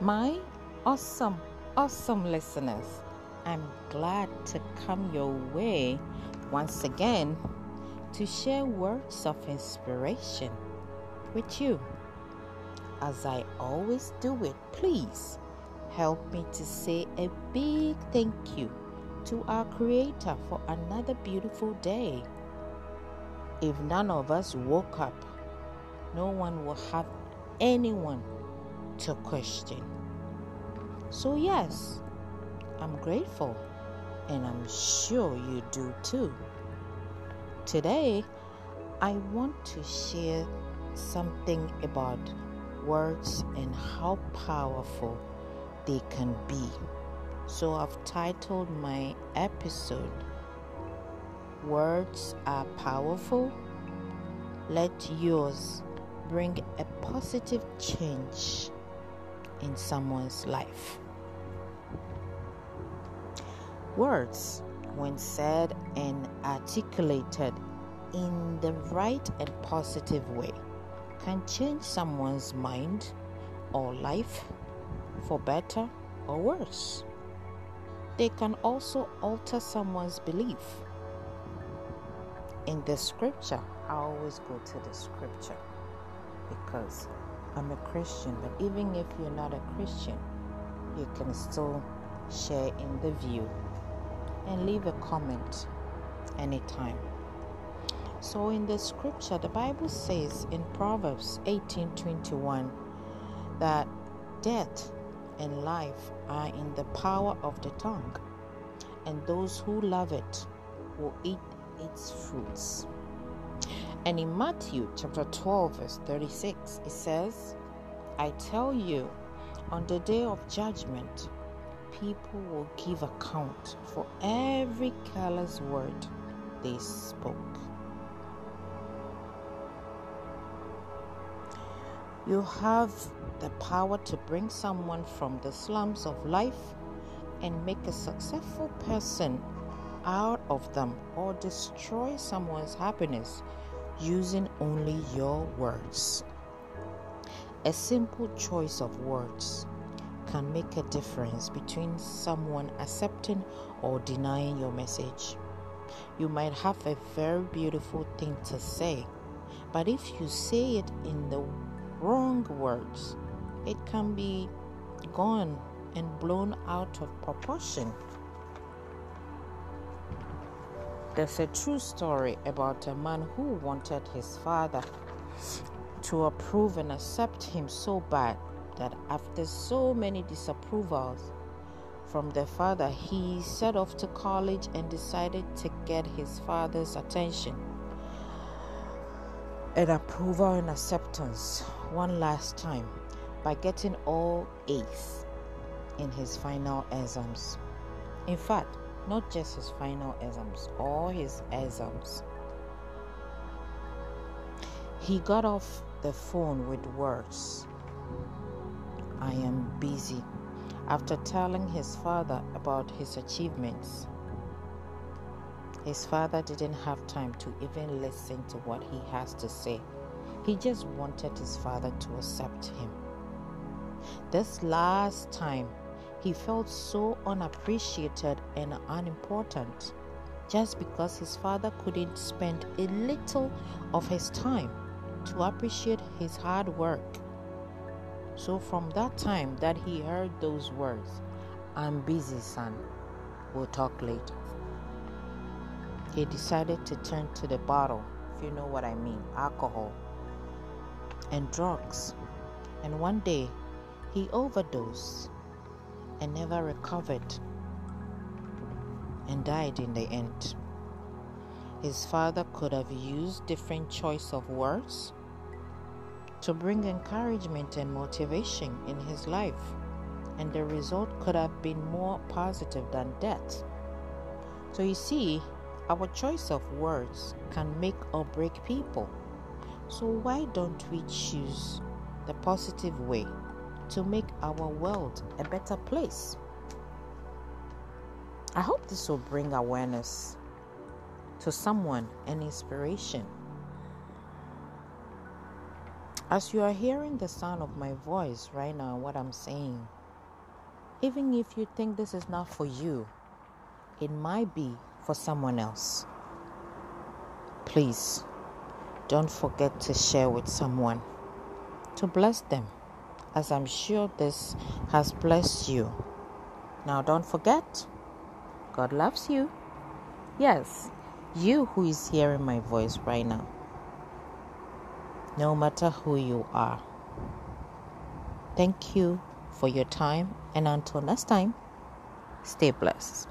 My awesome, awesome listeners, I'm glad to come your way once again to share words of inspiration with you. As I always do it, please help me to say a big thank you to our Creator for another beautiful day. If none of us woke up, no one will have anyone to question. So, yes, I'm grateful and I'm sure you do too. Today, I want to share something about words and how powerful they can be. So, I've titled my episode Words Are Powerful. Let yours bring a positive change in someone's life. Words, when said and articulated in the right and positive way, can change someone's mind or life for better or worse. They can also alter someone's belief. In the scripture, I always go to the scripture because I'm a Christian, but even if you're not a Christian, you can still share in the view and leave a comment anytime. So in the scripture, the Bible says in Proverbs 18:21 that death and life are in the power of the tongue, and those who love it will eat its fruits. And in Matthew chapter 12, verse 36, it says, I tell you, on the day of judgment, people will give account for every careless word they spoke. You have the power to bring someone from the slums of life and make a successful person out of them or destroy someone's happiness using only your words. A simple choice of words can make a difference between someone accepting or denying your message. You might have a very beautiful thing to say, but if you say it in the wrong words, it can be gone and blown out of proportion. There's a true story about a man who wanted his father to approve and accept him so bad that after so many disapprovals from the father, he set off to college and decided to get his father's attention and approval and acceptance one last time by getting all A's in his final exams. In fact, not just his final exams, all his exams. He got off the phone with words I am busy after telling his father about his achievements. His father didn't have time to even listen to what he has to say. He just wanted his father to accept him. This last time, he felt so unappreciated and unimportant just because his father couldn't spend a little of his time to appreciate his hard work. So, from that time that he heard those words, I'm busy, son, we'll talk later, he decided to turn to the bottle, if you know what I mean, alcohol, and drugs. And one day, he overdosed and never recovered and died in the end. His father could have used different choice of words to bring encouragement and motivation in his life, and the result could have been more positive than death. So you see, our choice of words can make or break people. So why don't we choose the positive way to make our world a better place? I hope this will bring awareness to someone and inspiration. As you are hearing the sound of my voice right now, what I'm saying, even if you think this is not for you, it might be for someone else. Please don't forget to share with someone to bless them, as I'm sure this has blessed you. Now, don't forget, God loves you. Yes, you who is hearing my voice right now no matter who you are. Thank you for your time, and until next time, stay blessed.